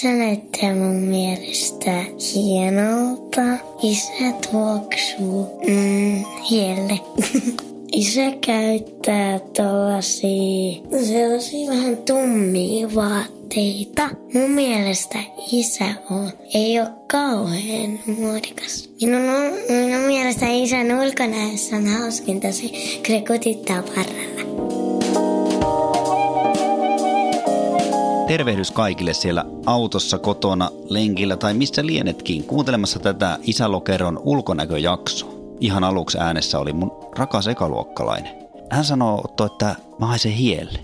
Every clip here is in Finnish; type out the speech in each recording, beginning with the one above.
Isä näyttää mun mielestä hienolta. Isä tuoksuu mm, hielle. Isä käyttää tuollaisia, sellaisia vähän tummia vaatteita. Mun mielestä isä on, ei ole kauhean muodikas. Minun, minun mielestä isän ulkonäössä on hauskinta se, kun se kutittaa parralla. Tervehdys kaikille siellä autossa, kotona, lenkillä tai missä lienetkin kuuntelemassa tätä Isälokeron ulkonäköjaksoa. Ihan aluksi äänessä oli mun rakas ekaluokkalainen. Hän sanoo, Otto, että mä haisen hielle.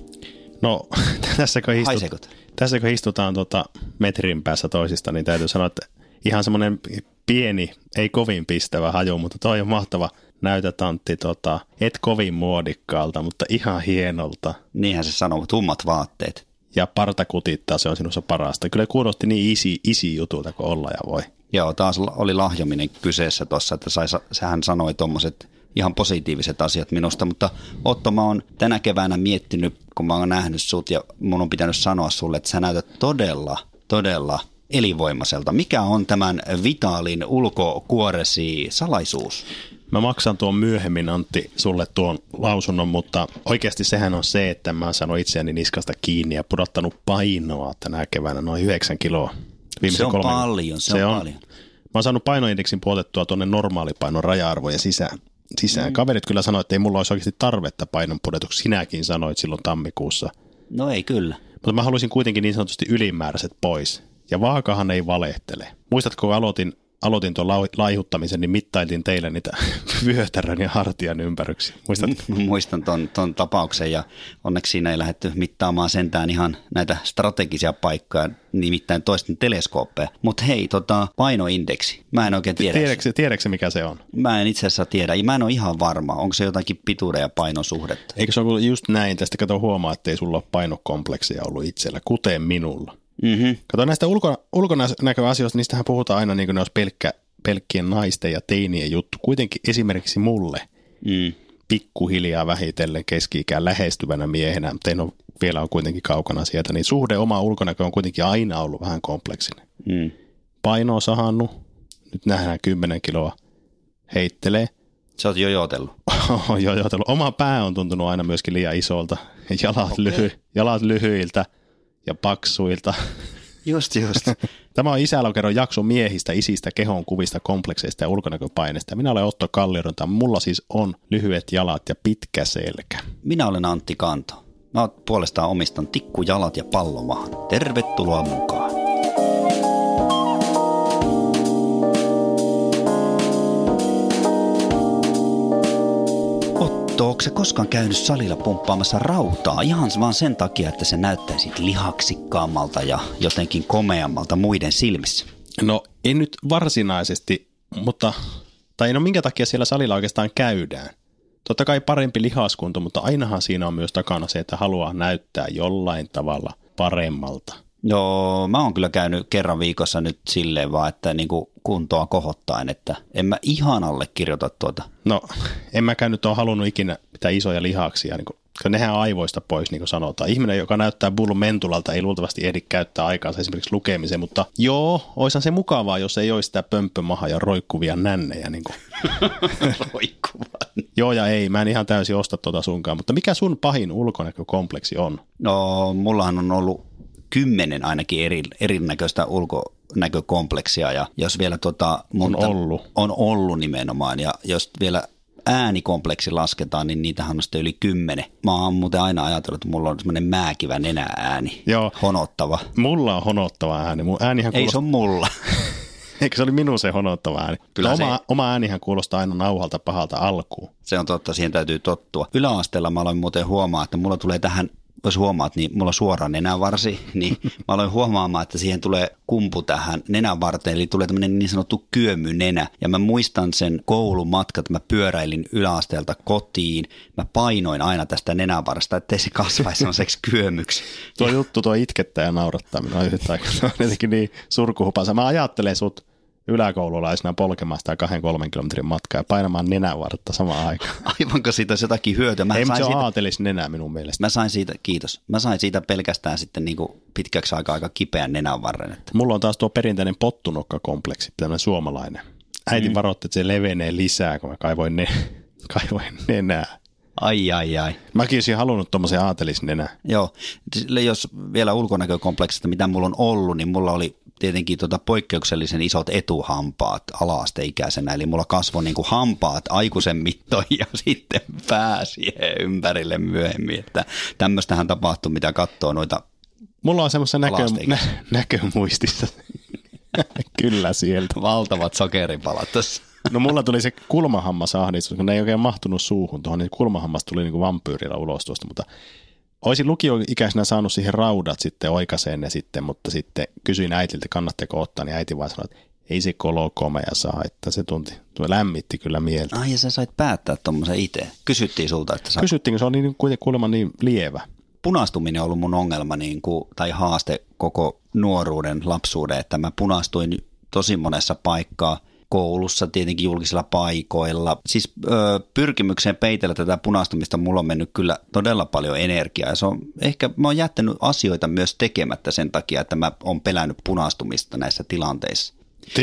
No, tässä kun, istut, Haiseeko? tässä kun istutaan tota metrin päässä toisista, niin täytyy sanoa, että ihan semmoinen pieni, ei kovin pistävä haju, mutta toi on mahtava. Näytät Antti, tota, et kovin muodikkaalta, mutta ihan hienolta. Niinhän se sanoo, tummat vaatteet. Ja parta kutittaa, se on sinussa parasta. Kyllä kuulosti niin isi, isi jutulta kuin olla ja voi. Joo, taas oli lahjominen kyseessä tuossa, että sai, hän sanoi tuommoiset ihan positiiviset asiat minusta, mutta Otto, mä oon tänä keväänä miettinyt, kun mä oon nähnyt sut ja mun on pitänyt sanoa sulle, että sä näytät todella, todella elinvoimaiselta. Mikä on tämän vitaalin ulkokuoresi salaisuus? Mä maksan tuon myöhemmin Antti sulle tuon lausunnon, mutta oikeasti sehän on se, että mä oon saanut itseäni niskasta kiinni ja pudottanut painoa tänä keväänä noin 9 kiloa. Se on paljon, se, se on, on paljon. Mä oon saanut painoindeksin puotettua tuonne normaalipainon raja-arvojen sisään. sisään. Mm. Kaverit kyllä sanoivat, että ei mulla olisi oikeasti tarvetta painon pudotuksi. Sinäkin sanoit silloin tammikuussa. No ei kyllä. Mutta mä haluaisin kuitenkin niin sanotusti ylimääräiset pois. Ja vaakahan ei valehtele. Muistatko, kun aloitin aloitin tuon laihuttamisen, niin mittailtiin teille niitä vyötärön ja hartian ympäryksiä. Muistatko? Muistan ton, ton tapauksen ja onneksi siinä ei lähdetty mittaamaan sentään ihan näitä strategisia paikkoja, nimittäin toisten teleskooppeja. Mutta hei, tota, painoindeksi. Mä en oikein tiedä. Tiedätkö, tiedätkö mikä se on? Mä en itse asiassa tiedä. Mä en ole ihan varma. Onko se jotakin pituuden ja painosuhdetta? Eikö se ole just näin? Tästä kato huomaa, että ei sulla ole painokompleksia ollut itsellä, kuten minulla. Mm-hmm. Kato näistä ulko, ulkonäköasioista, niistähän puhutaan aina niin kuin ne olisi pelkkä, pelkkien naisten ja teinien juttu. Kuitenkin esimerkiksi mulle mm. pikkuhiljaa vähitellen keski-ikään lähestyvänä miehenä, mutta en ole, vielä on kuitenkin kaukana sieltä, niin suhde oma ulkonäkö on kuitenkin aina ollut vähän kompleksinen. Mm. Paino on sahannut, nyt nähdään 10 kiloa, heittelee. Sä oot jojotellut. jojotellut. Oma pää on tuntunut aina myöskin liian isolta, jalat, okay. lyhy, jalat lyhyiltä ja paksuilta. Just, just. Tämä on Isälokeron jakso miehistä, isistä, kehon kuvista, komplekseista ja ulkonäköpaineista. Minä olen Otto Kalliorinta. Mulla siis on lyhyet jalat ja pitkä selkä. Minä olen Antti Kanto. Mä puolestaan omistan tikkujalat ja pallomahan. Tervetuloa mukaan. Otto, onko se koskaan käynyt salilla pumppaamassa rautaa ihan vaan sen takia, että se näyttäisi lihaksikkaammalta ja jotenkin komeammalta muiden silmissä? No en nyt varsinaisesti, mutta, tai no minkä takia siellä salilla oikeastaan käydään? Totta kai parempi lihaskunto, mutta ainahan siinä on myös takana se, että haluaa näyttää jollain tavalla paremmalta. Joo, mä oon kyllä käynyt kerran viikossa nyt silleen vaan, että niin kuin kuntoa kohottaen, että en mä ihan allekirjoita tuota. No, en mäkään nyt ole halunnut ikinä mitään isoja lihaksia, niin kuin, nehän on aivoista pois, niin kuin sanotaan. Ihminen, joka näyttää bull mentulalta, ei luultavasti ehdi käyttää aikaansa esimerkiksi lukemiseen, mutta joo, oishan se mukavaa, jos ei olisi sitä pömpömaha ja roikkuvia nännejä. Niin kuin. Roikkuvaa. joo ja ei, mä en ihan täysin osta tuota sunkaan, mutta mikä sun pahin ulkonäkökompleksi on? No, mullahan on ollut kymmenen ainakin eri, erinäköistä ulkonäkökompleksia ja jos vielä tota, on ollut. on ollut nimenomaan ja jos vielä äänikompleksi lasketaan, niin niitähän on sitten yli kymmenen. Mä oon muuten aina ajatellut, että mulla on semmoinen määkivä nenääni, Joo. honottava. Mulla on honottava ääni. Mun äänihän Ei se on mulla. Eikö se oli minun se honottava ääni? Kyllä oma, se... oma äänihän kuulostaa aina nauhalta pahalta alkuun. Se on totta, siihen täytyy tottua. Yläasteella mä aloin muuten huomaa, että mulla tulee tähän jos huomaat, niin mulla on suora nenävarsi, niin mä aloin huomaamaan, että siihen tulee kumpu tähän nenän varteen, eli tulee tämmöinen niin sanottu kyömynenä. Ja mä muistan sen koulumatkat, mä pyöräilin yläasteelta kotiin, mä painoin aina tästä nenänvarsta, ettei se kasvaisi semmoiseksi kyömyksi. Tuo juttu, tuo itkettää ja naurattaa minua yhtä aikaa. Se on jotenkin niin surkuhupansa. Mä ajattelen sut yläkoululaisena polkemaan sitä kahden kolmen kilometrin matkaa ja painamaan nenänvartta samaan aikaan. Aivanko siitä jotakin hyötyä? Mä Ei, sain se siitä, aatelis nenä minun mielestä. mä sain siitä, kiitos, mä sain siitä pelkästään sitten niin kuin pitkäksi aikaa aika kipeän nenänvarren. Että. Mulla on taas tuo perinteinen pottunokkakompleksi, tämmöinen suomalainen. Äiti mm. varoitti, että se levenee lisää, kun mä kaivoin, ne, kaivoin nenää. Ai, ai, ai. Mäkin olisin halunnut tuommoisen aatelisnenä. Joo, jos vielä ulkonäkökompleksista, mitä mulla on ollut, niin mulla oli tietenkin tota poikkeuksellisen isot etuhampaat alaasteikäisenä, eli mulla kasvoi niin kuin hampaat aikuisen mittoihin ja sitten pää siihen ympärille myöhemmin, että tämmöistähän tapahtui, mitä katsoo noita Mulla on semmoisessa näkö, nä, näkömuistissa. Kyllä sieltä. valtavat sokeripalat tässä. No mulla tuli se kulmahammasahdistus, kun ne ei oikein mahtunut suuhun tuohon, niin kulmahammas tuli niin kuin vampyyrillä ulos tuosta, mutta olisin lukioikäisenä saanut siihen raudat sitten oikaseen ne sitten, mutta sitten kysyin äitiltä, kannatteko ottaa, niin äiti vaan sanoi, että ei se kolo komea saa, että se tunti, tuo lämmitti kyllä mieltä. Ai ja sä sait päättää tuommoisen itse. Kysyttiin sulta, että sä... Kysyttiinkö, se oli niin kuitenkin kuulemma niin lievä. punastuminen on ollut mun ongelma niin kuin, tai haaste koko nuoruuden, lapsuuden, että mä punastuin tosi monessa paikkaa koulussa, tietenkin julkisilla paikoilla. Siis ö, pyrkimykseen peitellä tätä punastumista mulla on mennyt kyllä todella paljon energiaa. Ja se on, ehkä mä oon jättänyt asioita myös tekemättä sen takia, että mä oon pelännyt punastumista näissä tilanteissa.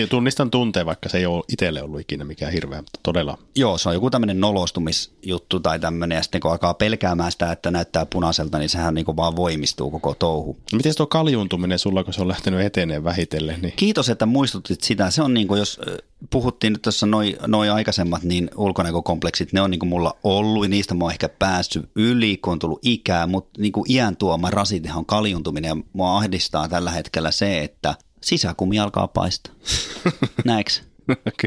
Tunnistan tunteen, vaikka se ei ole itselle ollut ikinä mikään hirveä, mutta todella. Joo, se on joku tämmöinen nolostumisjuttu tai tämmöinen, ja sitten kun alkaa pelkäämään sitä, että näyttää punaiselta, niin sehän niin kuin vaan voimistuu koko touhu. Miten tuo kaljuntuminen sulla, kun se on lähtenyt eteneen vähitellen, niin Kiitos, että muistutit sitä. Se on niin kuin, jos puhuttiin nyt tuossa noin noi aikaisemmat, niin ulkonäkökompleksit, ne on niin kuin mulla ollut, ja niistä mä oon ehkä päässyt yli, kun on tullut ikää, mutta niin kuin iän tuoma rasitehan on kaljuntuminen, ja mua ahdistaa tällä hetkellä se, että sisäkumi alkaa paistaa. Näetkö?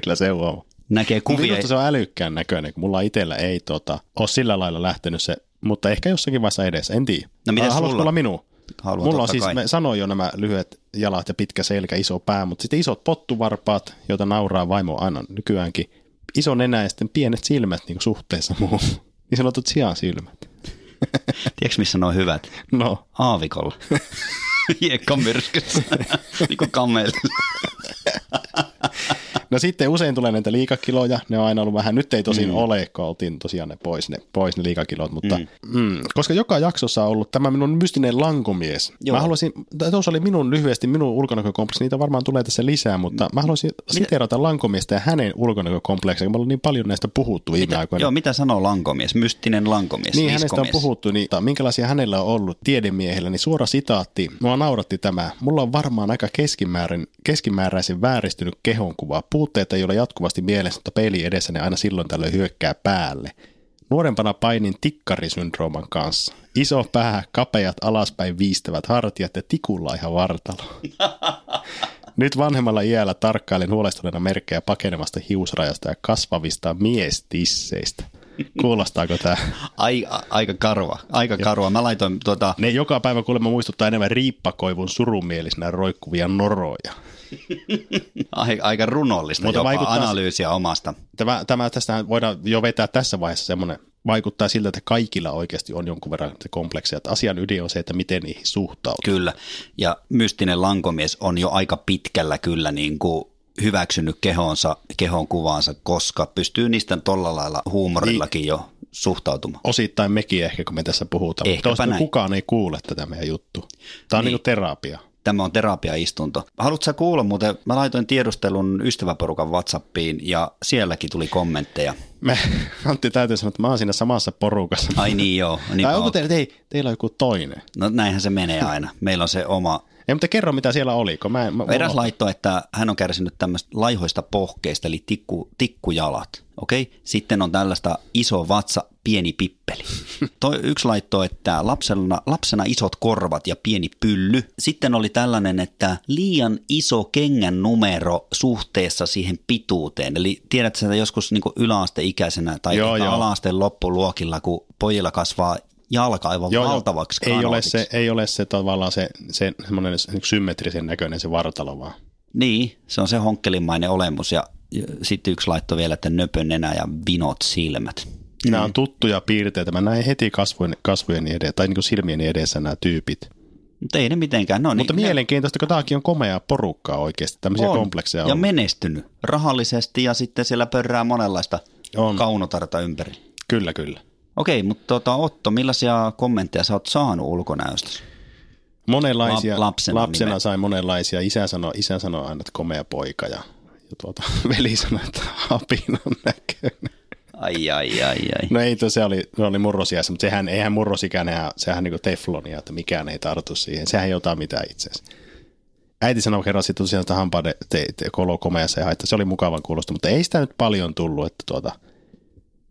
kyllä se huomaa. Näkee kuvia. Minusta se on älykkään näköinen, kun mulla itsellä ei tota, ole sillä lailla lähtenyt se, mutta ehkä jossakin vaiheessa edessä, en tiedä. No mites Haluaisiko sulla? olla minun? Haluan mulla on siis, kai. me sanoin jo nämä lyhyet jalat ja pitkä selkä, iso pää, mutta sitten isot pottuvarpaat, joita nauraa vaimo aina nykyäänkin. Iso nenä ja sitten pienet silmät niin suhteessa muuhun. Niin sanotut sijaan silmät. Tiedätkö, missä ne on hyvät? No, Aavikolla. Hiekkamyrskyssä. niin kuin kameli. No sitten usein tulee näitä liikakiloja, ne on aina ollut vähän, nyt ei tosin mm. ole, kun oltiin tosiaan ne pois ne, pois ne liikakilot, mutta mm. Mm, koska joka jaksossa on ollut tämä minun mystinen lankomies. Joo. Mä haluaisin, tuossa oli minun lyhyesti minun ulkonäkökompleksi, niitä varmaan tulee tässä lisää, mutta mä haluaisin siteerata lankomiestä ja hänen ulkonäkökompleksiaan, me ollaan niin paljon näistä puhuttu viime Mitä, aikoina. joo, mitä sanoo lankomies? Mystinen lankomies, Niin, hänestä on puhuttu, niin ta- minkälaisia hänellä on ollut tiedemiehellä, niin suora sitaatti, mua nauratti tämä, mulla on varmaan aika keskimäärin, keskimääräisen vääristynyt kehonkuva, puutteita ei ole jatkuvasti mielessä, mutta peili edessä ne aina silloin tällöin hyökkää päälle. Nuorempana painin tikkarisyndrooman kanssa. Iso pää, kapeat alaspäin viistävät hartiat ja tikullaiha vartalo. Nyt vanhemmalla iällä tarkkailen huolestuneena merkkejä pakenemasta hiusrajasta ja kasvavista miestisseistä. Kuulostaako tämä? Ai, a, aika karua, aika karua. Mä laitoin tuota, Ne joka päivä kuulemma muistuttaa enemmän riippakoivun surumielisinä roikkuvia noroja. ai, aika runollista Mutta jopa vaikuttaa- analyysiä omasta. Tämä, tämä tästä voidaan jo vetää tässä vaiheessa semmoinen, vaikuttaa siltä, että kaikilla oikeasti on jonkun verran se kompleksia. Että asian ydin on se, että miten niihin suhtautuu. Kyllä. Ja mystinen lankomies on jo aika pitkällä kyllä niin kuin hyväksynyt kehonsa, kehon kuvaansa, koska pystyy niistä tolla lailla huumorillakin jo suhtautumaan. Osittain mekin ehkä, kun me tässä puhutaan. Ehkäpä Mutta näin. kukaan ei kuule tätä meidän juttu. Tämä on niin. Niin. niin terapia. Tämä on terapiaistunto. Haluatko sä kuulla muuten, mä laitoin tiedustelun ystäväporukan Whatsappiin ja sielläkin tuli kommentteja. Me, Antti täytyy sanoa, että mä oon siinä samassa porukassa. Ai niin joo. Niin tai onko teillä, ei, teillä on joku toinen? No näinhän se menee aina. Meillä on se oma. Ei, mutta kerro mitä siellä oli. Kun mä, mä, Eräs mulla- laittoi, että hän on kärsinyt tämmöistä laihoista pohkeista, eli tikku, tikkujalat. Okei? Sitten on tällaista iso vatsa, pieni pippeli. Toi, yksi laittoi, että lapsena, lapsena isot korvat ja pieni pylly. Sitten oli tällainen, että liian iso kengän numero suhteessa siihen pituuteen. Eli tiedätkö, että joskus niin yläasteikäisenä tai Joo, joo. alaasteen loppuluokilla, kun pojilla kasvaa jalka aivan Joo, valtavaksi ei ole, se, ei ole se tavallaan se, se semmoinen symmetrisen näköinen se vartalo vaan. Niin, se on se honkkelimainen olemus ja, sitten yksi laitto vielä, että nöpön nenä ja vinot silmät. Nämä on tuttuja piirteitä. Mä näin heti kasvojen, kasvojeni edessä, tai niin kuin silmieni edessä nämä tyypit. Mutta ei ne mitenkään, no Mutta niin, ne- mielenkiintoista, kun tämäkin on komea porukkaa oikeasti. Tämmöisiä on. komplekseja on. Ja menestynyt rahallisesti ja sitten siellä pörrää monenlaista On. kaunotarta ympäri. Kyllä, kyllä. Okei, mutta tota, Otto, millaisia kommentteja sä oot saanut ulkonäöstä? Monenlaisia, Lap- lapsena lapsena nimen. sai monenlaisia. Isä sanoi, isä sanoi aina, että komea poika ja, ja tuota, veli sanoi, että apinan näköinen. Ai, ai, ai, ai. No ei, to, se oli, ne oli murrosiässä, mutta sehän, eihän murrosikään, sehän, niin teflonia, että mikään ei tartu siihen. Sehän ei ota mitään itseensä. Äiti sanoi kerran sitten tosiaan, että hampaiden te, te, kolo komeassa ja haittaa. Se oli mukavan kuulosta, mutta ei sitä nyt paljon tullut, että tuota,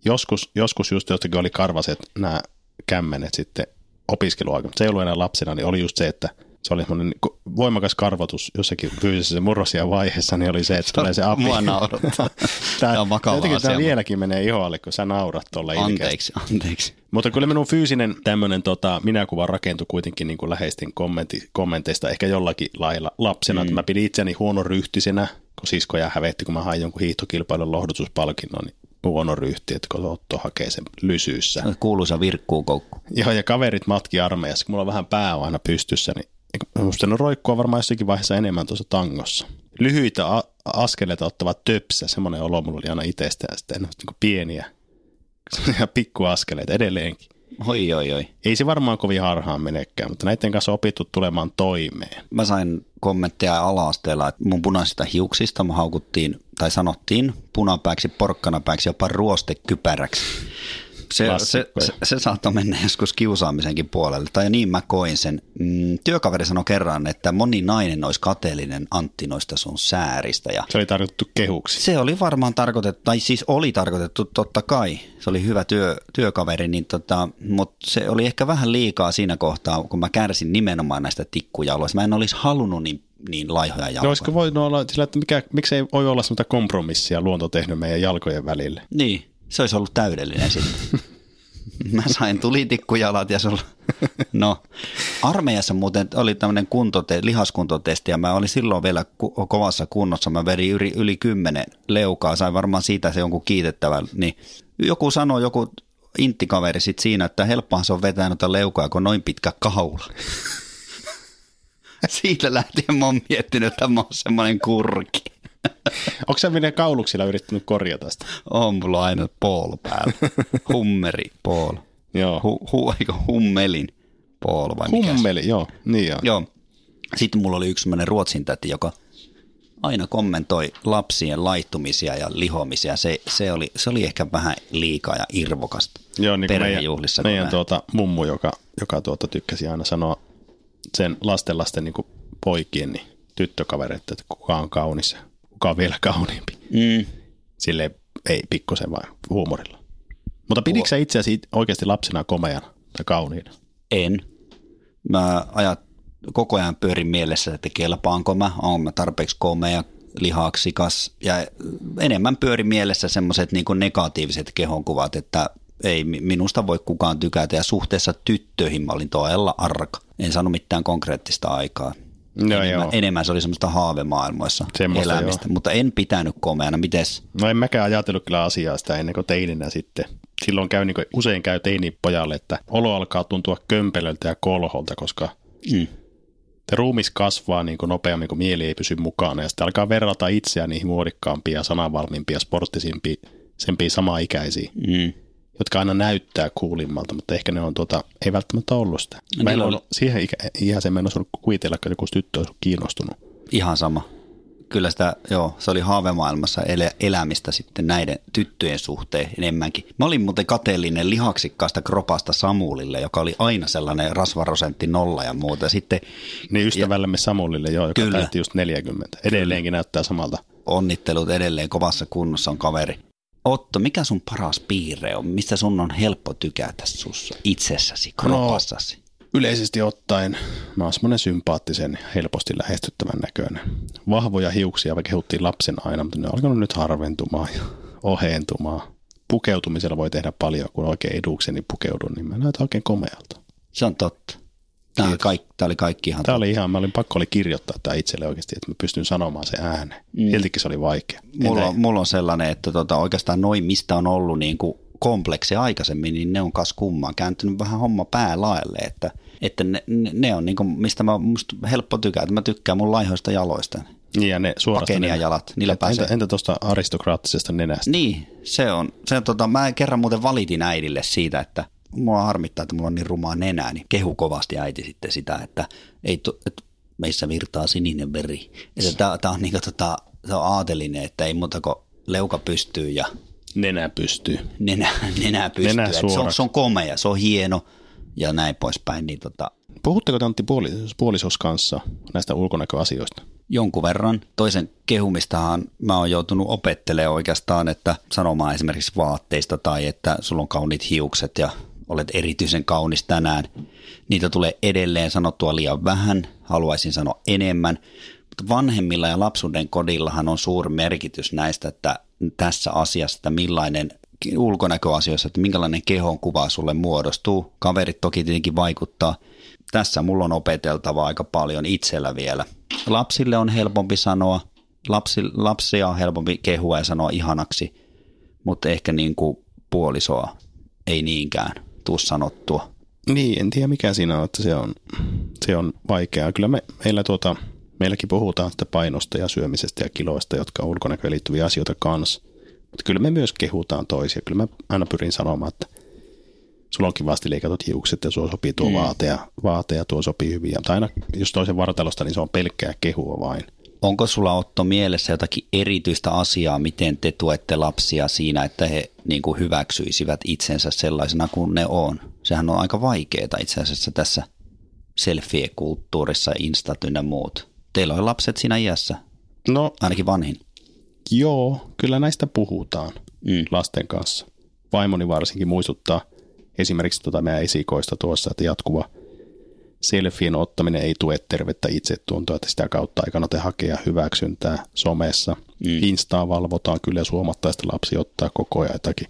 joskus, joskus just jostakin oli karvaset nämä kämmenet sitten opiskeluaikana, mutta se ei ollut enää lapsena, niin oli just se, että se oli semmoinen niin voimakas karvotus jossakin fyysisessä murrosia vaiheessa, niin oli se, että tulee se api. Mua naurattaa. Tämä on vakava asia, Tämä vieläkin menee ihoalle, kun sä naurat tuolla Anteeksi, anteeksi. mutta kyllä minun fyysinen tämmöinen tota, minäkuva rakentui kuitenkin niin kuin läheisten kommenti, kommenteista ehkä jollakin lailla lapsena. Mm. Että mä pidin itseäni huonoryhtisenä, kun siskoja hävetti, kun mä hain jonkun hiihtokilpailun lohdutuspalkinnon, niin huono ryhti, että kun Otto hakee sen lysyyssä. Kuuluisa virkkuukoukku. Joo, ja kaverit matki armeijassa, kun mulla on vähän pää aina pystyssä, niin musta ne roikkua varmaan jossakin vaiheessa enemmän tuossa tangossa. Lyhyitä a- askeleita ottava töpsä, semmoinen olo mulla oli aina itsestä, ja sitten niin pieniä, pikkuaskeleita edelleenkin. Oi, oi, oi. Ei se varmaan kovin harhaan menekään, mutta näiden kanssa on opittu tulemaan toimeen. Mä sain kommentteja ala-asteella, että mun punaisista hiuksista mä haukuttiin, tai sanottiin punapääksi, porkkanapääksi, jopa ruostekypäräksi. Se, se, se, se saattoi mennä joskus kiusaamisenkin puolelle, tai niin mä koin sen. Mm, työkaveri sanoi kerran, että moni nainen olisi kateellinen Antti noista sun sääristä, ja Se oli tarkoitettu kehuksi. se oli varmaan tarkoitettu, tai siis oli tarkoitettu totta kai. Se oli hyvä työ, työkaveri, niin tota, mutta se oli ehkä vähän liikaa siinä kohtaa, kun mä kärsin nimenomaan näistä tikkujaloista. Mä en olisi halunnut niin, niin laihoja No jalkoja. olisiko voinut olla sillä, että mikä, miksei voi olla sellaista kompromissia luonto tehnyt meidän jalkojen välille? Niin, se olisi ollut täydellinen sitten. Mä sain tulitikkujalat ja sulla... No, armeijassa muuten oli tämmöinen kuntote, lihaskuntotesti ja mä olin silloin vielä ku- kovassa kunnossa. Mä vedin yli, yli kymmenen leukaa, sain varmaan siitä se jonkun kiitettävän. Niin joku sanoi, joku inttikaveri sit siinä, että helppohan se on vetää noita leukoja, kun noin pitkä kaula. Siitä lähtien mä oon miettinyt, että mä oon semmoinen kurki. Onko sä vielä kauluksilla yrittänyt korjata sitä? On mulla aina Paul päällä. Hummeri Paul. Joo. Hu, hu, eikö hummelin Paul vai mikä? Hummeli, joo. Niin joo. Joo. Sitten mulla oli yksi semmoinen ruotsin täti, joka aina kommentoi lapsien laittumisia ja lihomisia. Se, se, oli, se oli ehkä vähän liikaa ja irvokasta Joo, niin kuin meidän, meidän tuota, mummu, joka, joka tuota, tykkäsi aina sanoa sen lasten lasten niin poikien niin tyttökavereita, että kuka on kaunis ja kuka on vielä kauniimpi. Mm, Sille ei pikkusen vaan huumorilla. Mutta pidikö sä itseäsi oikeasti lapsena komeana tai kauniina? en. Mä ajat, koko ajan pyörin mielessä, että kelpaanko mä, onko mä tarpeeksi komea, lihaksikas ja enemmän pyörin mielessä semmoiset niin negatiiviset kehonkuvat, että ei mi- minusta voi kukaan tykätä ja suhteessa tyttöihin mä olin todella arka. En saanut mitään konkreettista aikaa. No enemmän, joo. enemmän se oli semmoista haavemaailmoissa Semmoista, elämistä, mutta en pitänyt komeana. Mites? No en mäkään ajatellut kyllä asiaa sitä ennen kuin teininä sitten. Silloin käy, niin kuin usein käy teinipojalle, että olo alkaa tuntua kömpelöltä ja kolholta, koska Mm. te ruumis kasvaa niin kuin nopeammin, kun mieli ei pysy mukana. Ja sitten alkaa verrata itseään niihin muodikkaampia, sananvalmiimpia, sporttisimpiin, sempiin samaikäisiin, Mm. Jotka aina näyttää kuulimmalta, mutta ehkä ne on tuota, ei välttämättä ollut sitä. Mä en ollut, siihen ikä, iäseen mä en osannut kuvitella, että joku tyttö olisi kiinnostunut. Ihan sama. Kyllä sitä, joo, se oli haavemaailmassa elä, elämistä sitten näiden tyttöjen suhteen enemmänkin. Mä olin muuten kateellinen lihaksikkaasta kropasta Samulille, joka oli aina sellainen rasvarosentti nolla ja muuta. Sitten Niin ystävällämme Samulille, joo, joka Kyllä. täytti just 40. Edelleenkin näyttää samalta. onnittelut edelleen kovassa kunnossa on kaveri. Otto, mikä sun paras piirre on? Mistä sun on helppo tykätä sussa itsessäsi, kropassasi? Yleisesti ottaen mä oon semmoinen sympaattisen, helposti lähestyttävän näköinen. Vahvoja hiuksia, vaikka kehuttiin lapsen aina, mutta ne on alkanut nyt harventumaan ja ohentumaan. pukeutumisella voi tehdä paljon, kun oikein edukseni pukeudun, niin mä näytän oikein komealta. Se on totta. Tämä, oli kaikki, tämä oli kaikki ihan Tämä oli ihan, mä olin pakko oli kirjoittaa tämä itselle oikeasti, että mä pystyn sanomaan se ääneen. Mm. Siltikin se oli vaikea. Mulla, on, mulla on sellainen, että tota, oikeastaan noin, mistä on ollut niin kuin kompleksi aikaisemmin, niin ne on kas kummaan kääntynyt vähän homma päälaelle, että, että ne, ne on niin kuin, mistä mä musta helppo tykätä. Mä tykkään mun laihoista jaloista. Niin ja ne suorasta nenä. jalat, niillä entä, pääsee. Entä, entä tuosta aristokraattisesta nenästä? Niin, se on. Se on tota, mä kerran muuten valitin äidille siitä, että mua harmittaa, että mulla on niin rumaa nenää, niin kehu kovasti äiti sitten sitä, että, ei tu, että meissä virtaa sininen veri. Tää on niin tota, on aatelinen, että ei muuta kuin leuka pystyy ja Nenä pystyy. nenä, nenä pystyy. Nenä se, on, se on komea, se on hieno ja näin poispäin. Niin tota, Puhutteko te Antti puolis- puolisos kanssa näistä ulkonäköasioista? jonkun verran. Toisen kehumistahan mä oon joutunut opettelemaan oikeastaan, että sanomaan esimerkiksi vaatteista tai että sulla on kauniit hiukset ja olet erityisen kaunis tänään. Niitä tulee edelleen sanottua liian vähän, haluaisin sanoa enemmän. Mutta vanhemmilla ja lapsuuden kodillahan on suuri merkitys näistä, että tässä asiassa, että millainen ulkonäköasioissa, että minkälainen kehon kuva sulle muodostuu. Kaverit toki tietenkin vaikuttaa. Tässä mulla on opeteltavaa aika paljon itsellä vielä. Lapsille on helpompi sanoa, lapsi, lapsia on helpompi kehua ja sanoa ihanaksi, mutta ehkä niin kuin puolisoa ei niinkään tuu sanottua. Niin, en tiedä mikä siinä on, että se on, se on vaikeaa. Kyllä me, meillä tuota, meilläkin puhutaan sitä painosta ja syömisestä ja kiloista, jotka on ulkonäköön liittyviä asioita kanssa. Mutta kyllä me myös kehutaan toisia. Kyllä mä aina pyrin sanomaan, että sulla on kivasti leikatut hiukset ja sulla sopii tuo mm. vaate, ja, vaate ja tuo sopii hyvin. Mutta aina jos toisen vartalosta, niin se on pelkkää kehua vain. Onko sulla Otto mielessä jotakin erityistä asiaa, miten te tuette lapsia siinä, että he niin kuin hyväksyisivät itsensä sellaisena kuin ne on? Sehän on aika vaikeaa itse asiassa tässä selfie-kulttuurissa, instat ynnä muut. Teillä on lapset siinä iässä, No ainakin vanhin. joo, kyllä näistä puhutaan Mm. lasten kanssa. Vaimoni varsinkin muistuttaa esimerkiksi tuota meidän esikoista tuossa, että jatkuva selfien ottaminen ei tue tervettä itsetuntoa, että sitä kautta ei kannata hakea hyväksyntää somessa. Mm. Instaa valvotaan kyllä, että lapsi ottaa koko ajan jotakin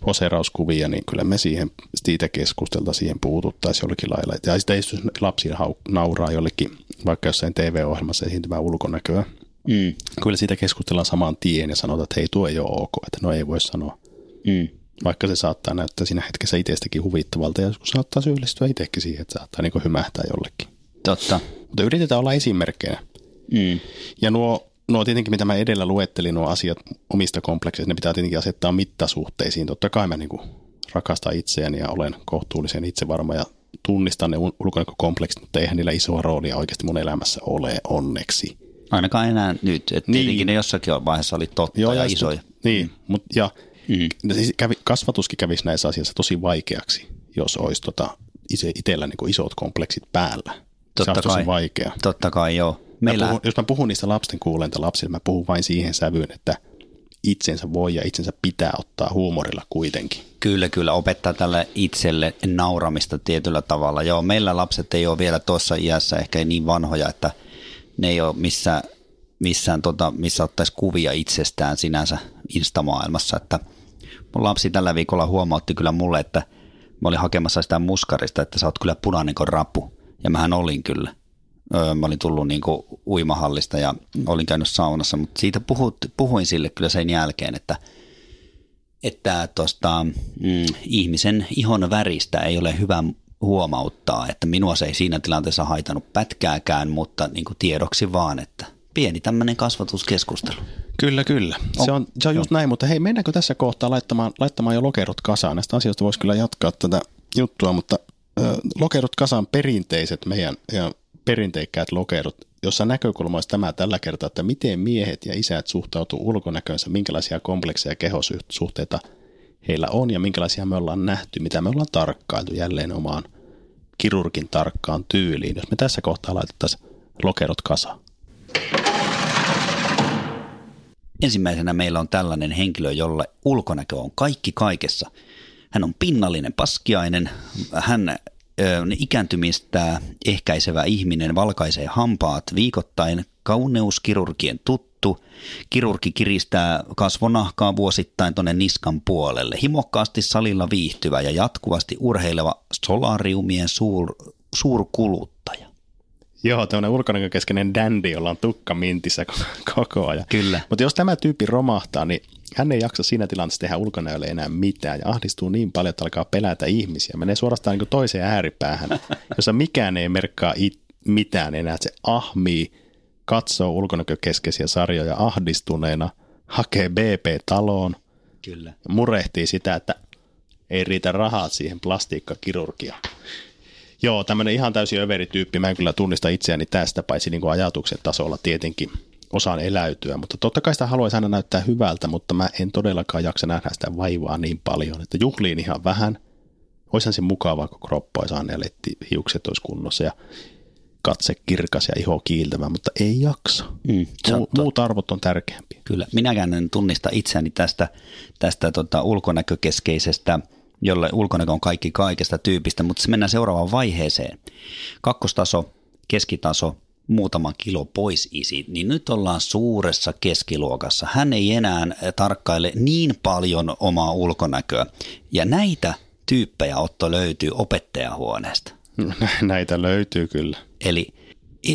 poserauskuvia, niin kyllä me siihen, siitä keskustelta siihen puututtaisiin jollakin lailla. Ja sitä jos lapsi hau- nauraa jollekin, vaikka jossain TV-ohjelmassa esiintyvää ulkonäköä, Mm. kyllä siitä keskustellaan saman tien ja sanotaan, että hei, tuo ei ole ok, että no ei voi sanoa. Mm. Vaikka se saattaa näyttää siinä hetkessä itsestäkin huvittavalta ja joskus saattaa syyllistyä itsekin siihen, että saattaa niin hymähtää jollekin. Totta. Mutta yritetään olla esimerkkeinä. Mm. Ja nuo, nuo tietenkin, mitä mä edellä luettelin, nuo asiat omista komplekseista, ne pitää tietenkin asettaa mittasuhteisiin. Totta kai mä niin kuin rakastan itseäni ja olen kohtuullisen itsevarma ja tunnistan ne ul- ulkonäkökompleksit, mutta eihän niillä isoa roolia oikeasti mun elämässä ole onneksi. Ainakaan enää nyt. Et Niin. tietenkin ne jossakin vaiheessa oli totta ja, ja just- isoja. Niin, mut, ja Mm. siis kävi, kasvatuskin kävisi näissä asioissa tosi vaikeaksi, jos olisi tota, itse, itsellä niin isot kompleksit päällä. se Totta olisi tosi kai. vaikea. Totta kai joo. Mä Meillä, puhun, jos mä puhun niistä lapsen kuulenta lapsille, mä puhun vain siihen sävyyn, että itsensä voi ja itsensä pitää ottaa huumorilla kuitenkin. Kyllä, kyllä. Opettaa tälle itselle nauramista tietyllä tavalla. Joo, meillä lapset ei ole vielä tuossa iässä ehkä niin vanhoja, että ne ei ole missään, missään tota, missä ottaisi kuvia itsestään sinänsä instamaailmassa. Että mun lapsi tällä viikolla huomautti kyllä mulle, että mä olin hakemassa sitä muskarista, että sä oot kyllä punainen kuin rapu. Ja mähän olin kyllä. Öö, mä olin tullut niin kuin uimahallista ja olin käynyt saunassa, mutta siitä puhut, puhuin sille kyllä sen jälkeen, että että tuosta mm, ihmisen ihon väristä ei ole hyvä huomauttaa, että minua se ei siinä tilanteessa haitannut pätkääkään, mutta niin kuin tiedoksi vaan, että pieni tämmöinen kasvatuskeskustelu. Kyllä, kyllä. Se on, se on just näin, mutta hei, mennäänkö tässä kohtaa laittamaan, laittamaan jo lokerot kasaan? Näistä asioista voisi kyllä jatkaa tätä juttua, mutta ö, lokerot kasaan perinteiset meidän ja perinteikkäät lokerot, jossa näkökulma olisi tämä tällä kertaa, että miten miehet ja isät suhtautuu ulkonäköönsä, minkälaisia komplekseja ja kehosuhteita heillä on ja minkälaisia me ollaan nähty, mitä me ollaan tarkkailtu jälleen omaan kirurgin tarkkaan tyyliin. Jos me tässä kohtaa laitettaisiin lokerot kasaan. Ensimmäisenä meillä on tällainen henkilö, jolle ulkonäkö on kaikki kaikessa. Hän on pinnallinen paskiainen, hän ikääntymistä ehkäisevä ihminen valkaisee hampaat viikoittain, kauneuskirurgien tuttu. Kirurgi kiristää kasvonahkaa vuosittain tuonne niskan puolelle. Himokkaasti salilla viihtyvä ja jatkuvasti urheileva solariumien suur, suurkuluttaja. Joo, tämmöinen ulkonäkökeskeinen dandy, jolla on tukka mintissä koko ajan. Kyllä. Mutta jos tämä tyyppi romahtaa, niin hän ei jaksa siinä tilanteessa tehdä ulkonäölle enää mitään ja ahdistuu niin paljon, että alkaa pelätä ihmisiä. Menee suorastaan niin toiseen ääripäähän, jossa mikään ei merkkaa it, mitään enää. Se ahmii, katsoo ulkonäkökeskeisiä sarjoja ahdistuneena, hakee BP-taloon, Kyllä. murehtii sitä, että ei riitä rahaa siihen plastiikkakirurgiaan. Joo, tämmöinen ihan täysin överityyppi. Mä en kyllä tunnista itseäni tästä, paitsi niin kuin ajatuksen tasolla tietenkin osaan eläytyä, mutta totta kai sitä haluaisi aina näyttää hyvältä, mutta mä en todellakaan jaksa nähdä sitä vaivaa niin paljon, että juhliin ihan vähän. Oishan se mukavaa, kun kroppa olisi aina letti, hiukset olisi kunnossa ja katse kirkas ja iho kiiltävä, mutta ei jaksa. Mm, Mu- muut arvot on tärkeämpiä. Kyllä, minäkään en tunnista itseäni tästä, tästä tota ulkonäkökeskeisestä, jolle ulkonäkö on kaikki kaikesta tyypistä, mutta se mennään seuraavaan vaiheeseen. Kakkostaso, keskitaso, muutama kilo pois isi, niin nyt ollaan suuressa keskiluokassa. Hän ei enää tarkkaile niin paljon omaa ulkonäköä. Ja näitä tyyppejä Otto löytyy opettajahuoneesta. Näitä löytyy kyllä. Eli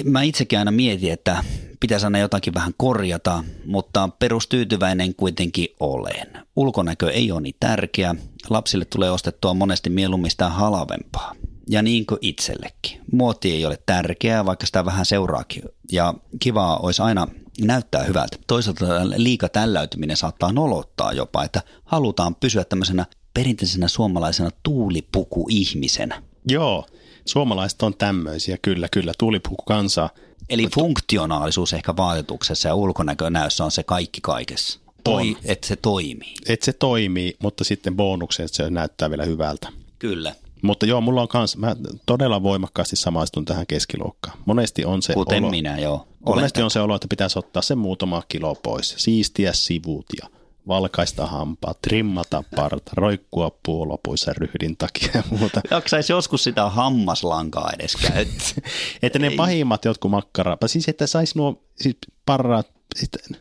mä itsekin aina mietin, että pitäisi aina jotakin vähän korjata, mutta perustyytyväinen kuitenkin olen. Ulkonäkö ei ole niin tärkeä. Lapsille tulee ostettua monesti mieluummin sitä halavempaa. Ja niin kuin itsellekin. Muoti ei ole tärkeää, vaikka sitä vähän seuraakin. Ja kivaa olisi aina näyttää hyvältä. Toisaalta liika tälläytyminen saattaa nolottaa jopa, että halutaan pysyä tämmöisenä perinteisenä suomalaisena tuulipuku-ihmisenä. Joo, suomalaiset on tämmöisiä, kyllä, kyllä, tuulipuku kansaa. Eli funktionaalisuus ehkä vaatetuksessa ja ulkonäkönäössä on se kaikki kaikessa. Toi, että se toimii. Että se toimii, mutta sitten bonukset, että se näyttää vielä hyvältä. Kyllä. Mutta joo, mulla on kans, mä todella voimakkaasti samaistun tähän keskiluokkaan. Monesti on se Kuten olo, minä, joo. monesti on se olo, että pitäisi ottaa se muutama kilo pois, siistiä sivut ja valkaista hampaa, trimmata parta, roikkua puolopuissa ryhdin takia ja muuta. Jaksaisi joskus sitä hammaslankaa edes käyttää. että ne pahimmat jotkut makkara, siis että saisi nuo siis parrat, sitten,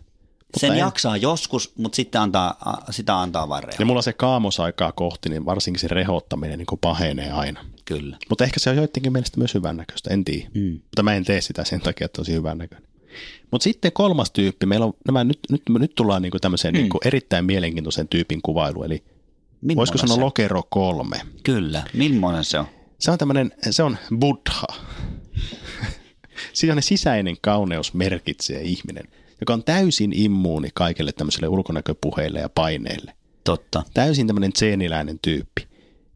Sen en- jaksaa joskus, mutta sitten antaa, sitä antaa vain ja rehu. mulla se kaamosaikaa kohti, niin varsinkin se rehottaminen niin pahenee aina. Kyllä. Mutta ehkä se on joidenkin mielestä myös hyvännäköistä, en tiedä. Mm. Mutta mä en tee sitä sen takia, että on tosi hyvännäköinen. Mutta sitten kolmas tyyppi, meillä on nämä, nyt, nyt, nyt tullaan niinku tämmöiseen mm. niinku erittäin mielenkiintoisen tyypin kuvailu, eli Millainen voisiko sanoa se? lokero kolme. Kyllä. Millainen se on? Se on tämmöinen, se on buddha. Siinä sisäinen kauneus merkitsee ihminen, joka on täysin immuuni kaikille tämmöiselle ulkonäköpuheille ja paineille. Totta. Täysin tämmöinen tseeniläinen tyyppi.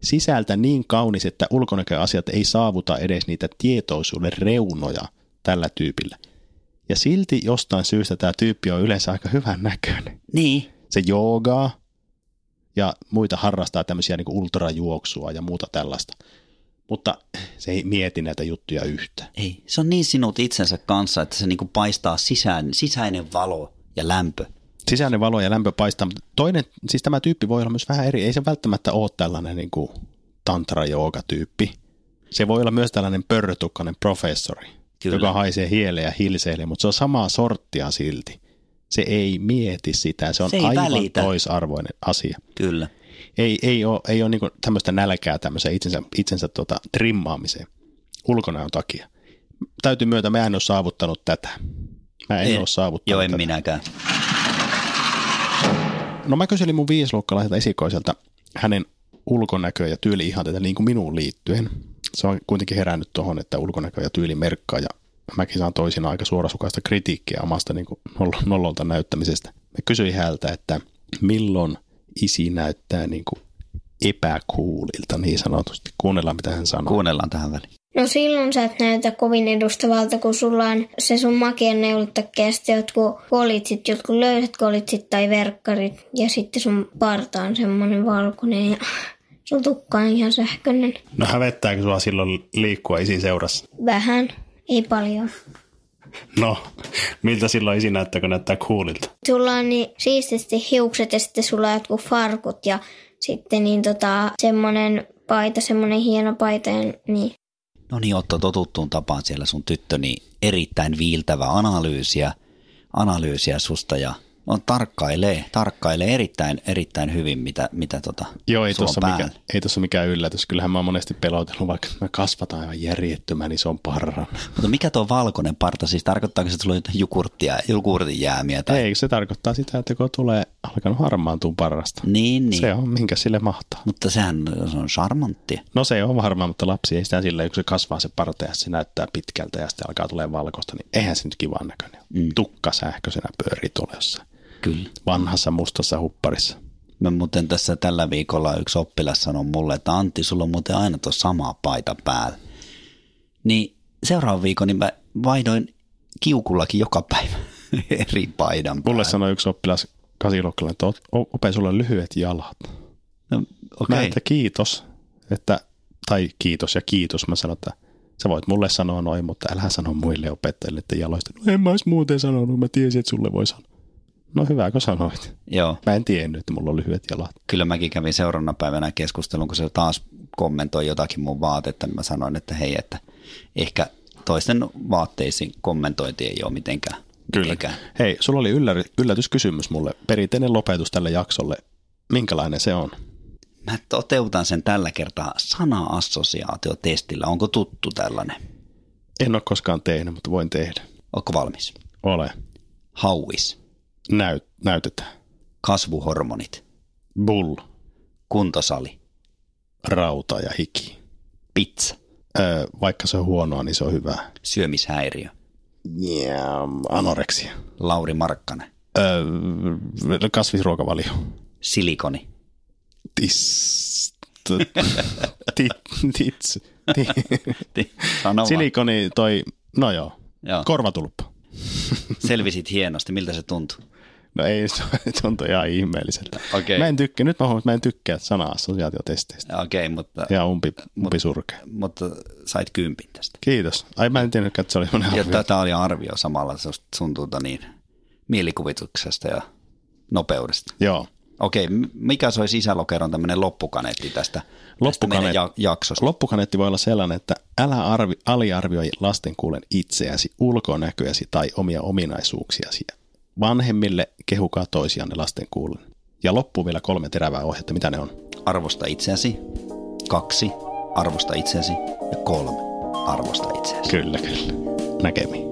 Sisältä niin kaunis, että ulkonäköasiat ei saavuta edes niitä tietoisuuden reunoja tällä tyypillä. Ja silti jostain syystä tämä tyyppi on yleensä aika hyvän näköinen. Niin. Se joogaa ja muita harrastaa tämmöisiä niin ultrajuoksua ja muuta tällaista. Mutta se ei mieti näitä juttuja yhtä. Ei. Se on niin sinut itsensä kanssa, että se niinku paistaa sisään, sisäinen valo ja lämpö. Sisäinen valo ja lämpö paistaa, mutta toinen, siis tämä tyyppi voi olla myös vähän eri. Ei se välttämättä ole tällainen niin kuin tantra tyyppi Se voi olla myös tällainen pörrötukkainen professori, Kyllä. joka haisee hieleen ja hilseilee, mutta se on samaa sorttia silti. Se ei mieti sitä, se on Se ei aivan välitä. toisarvoinen asia. Kyllä. Ei, ei ole, ei ole niin tämmöistä nälkää tämmöisen itsensä, itsensä tota, trimmaamiseen ulkonäön takia. Täytyy myötä, mä en ole saavuttanut tätä. Mä en, En- ole saavuttanut Joo, en tätä. minäkään. No mä kyselin mun viisluokkalaiselta esikoiselta hänen ulkonäköä ja tyyli ihan tätä niin kuin minuun liittyen. Se on kuitenkin herännyt tuohon, että ulkonäkö ja tyyli merkkaa ja mäkin saan toisinaan aika suorasukaista kritiikkiä omasta niin kuin noll- nollolta näyttämisestä. Mä kysyin häneltä, että milloin isi näyttää niin kuin epäkuulilta niin sanotusti. Kuunnellaan mitä hän sanoo. Kuunnellaan tähän väliin. No silloin sä et näytä kovin edustavalta, kun sulla on se sun makian neulottakki ja sitten jotkut kolitsit, jotkut löysät kolitsit tai verkkarit. Ja sitten sun parta on semmonen valkoinen ja sun tukka on ihan sähköinen. No hävettääkö sua silloin liikkua isin seurassa? Vähän, ei paljon. No, miltä silloin isi näyttää, kun näyttää kuulilta? Sulla on niin siististi hiukset ja sitten sulla on jotkut farkut ja sitten niin tota, semmonen paita, semmonen hieno paita ja niin. No niin, Otto, totuttuun tapaan siellä sun tyttöni erittäin viiltävä analyysiä, analyysiä susta ja on tarkkailee, tarkkailee erittäin, erittäin hyvin, mitä, mitä tota, Joo, ei tuossa, mikä, ei tuossa mikään yllätys. Kyllähän mä oon monesti pelotellut, vaikka mä kasvataan aivan järjettömän ison parran. Mutta mikä tuo valkoinen parta, siis tarkoittaako se, että sulla on jukurttia? Tai... Ei, se tarkoittaa sitä, että kun tulee alkanut harmaantua parrasta. Niin, niin. Se on, minkä sille mahtaa. Mutta sehän se on charmanttia. No se on varmaan, mutta lapsi ei sitä silleen, kun se kasvaa se parta ja se näyttää pitkältä ja sitten alkaa tulee valkoista, niin eihän se nyt kivan näköinen. Mm. Tukka sähköisenä pyörii tuolla jossain Kyllä. vanhassa mustassa hupparissa. Mä muuten tässä tällä viikolla yksi oppilas sanoi mulle, että Antti, sulla on muuten aina tuo sama paita päällä. Niin seuraavan viikon niin mä vaihdoin kiukullakin joka päivä eri paidan päälle. Mulle sanoi yksi oppilas kasiluokkalla, että o- ope, sulla on lyhyet jalat. No, Mä, okei. että kiitos, että, tai kiitos ja kiitos. Mä sanoin, että sä voit mulle sanoa noin, mutta älä sano muille opettajille, että jaloista. No en mä olisi muuten sanonut, mä tiesin, että sulle voi sanoa. No hyvä, kun sanoit. Joo, Mä en tiennyt, että mulla on lyhyet jalat. kyllä mäkin kävin seuraavana päivänä keskustelun, kun se taas kommentoi jotakin mun vaatetta, niin mä sanoin, että hei, että ehkä toisten vaatteisiin kommentointi ei ole mitenkään. mitenkään. Hei, sulla oli yllä- yllätyskysymys mulle. Perinteinen lopetus tälle jaksolle. Minkälainen se on? Mä toteutan sen tällä kertaa sana-assosiaatiotestillä. Onko tuttu tällainen? En ole koskaan tehnyt, mutta voin tehdä. Onko valmis? Ole. Hauis, Näyt, näytetään. kasvuhormonit, Bull, kuntosali, rauta ja hiki. pizza, Öö, vaikka se on huonoa, niin se on hyvää. syömishäiriö, Yeah, anoreksia. Lauri Markkanen, Öö, kasvisruokavalio. silikoni, Tis, tits, silikoni toi, no joo, Joo. korvatulppa. Selvisit hienosti, miltä se tuntuu. No ei, se tuntuu ihan ihmeelliseltä. Okei. Mä en tykkää, nyt mä huomaan, että mä en tykkää sana-assosiaatiotesteistä. Okei, okay, mutta, Ja umpi, umpi surkea. mutta sait kympin tästä. Kiitos. Ai mä en tiennytkään, että se oli Ja arvio. tämä oli arvio samalla sun- tuota niin, mielikuvituksesta ja nopeudesta. Joo. Okei, mikä se olisi sisälokeron tämmöinen loppukaneetti tästä, tästä meidän Loppukaneet- ja- jaksosta? Loppukaneetti voi olla sellainen, että älä arvi, aliarvioi lasten kuulen itseäsi, ulkonäköäsi tai omia ominaisuuksiasi. Vanhemmille kehukaa toisianne lasten kuulen. Ja loppuun vielä kolme terävää ohjetta. Mitä ne on? Arvosta itseäsi, kaksi, arvosta itseäsi ja kolme, arvosta itseäsi. Kyllä, kyllä. Näkemiin.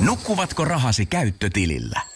Nukkuvatko rahasi käyttötilillä?